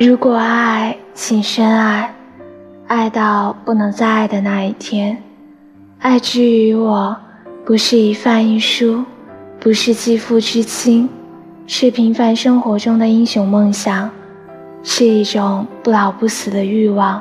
如果爱请深爱爱到不能再爱的那一天。爱之于我不是一饭一书不是肌肤之亲是平凡生活中的英雄梦想是一种不老不死的欲望。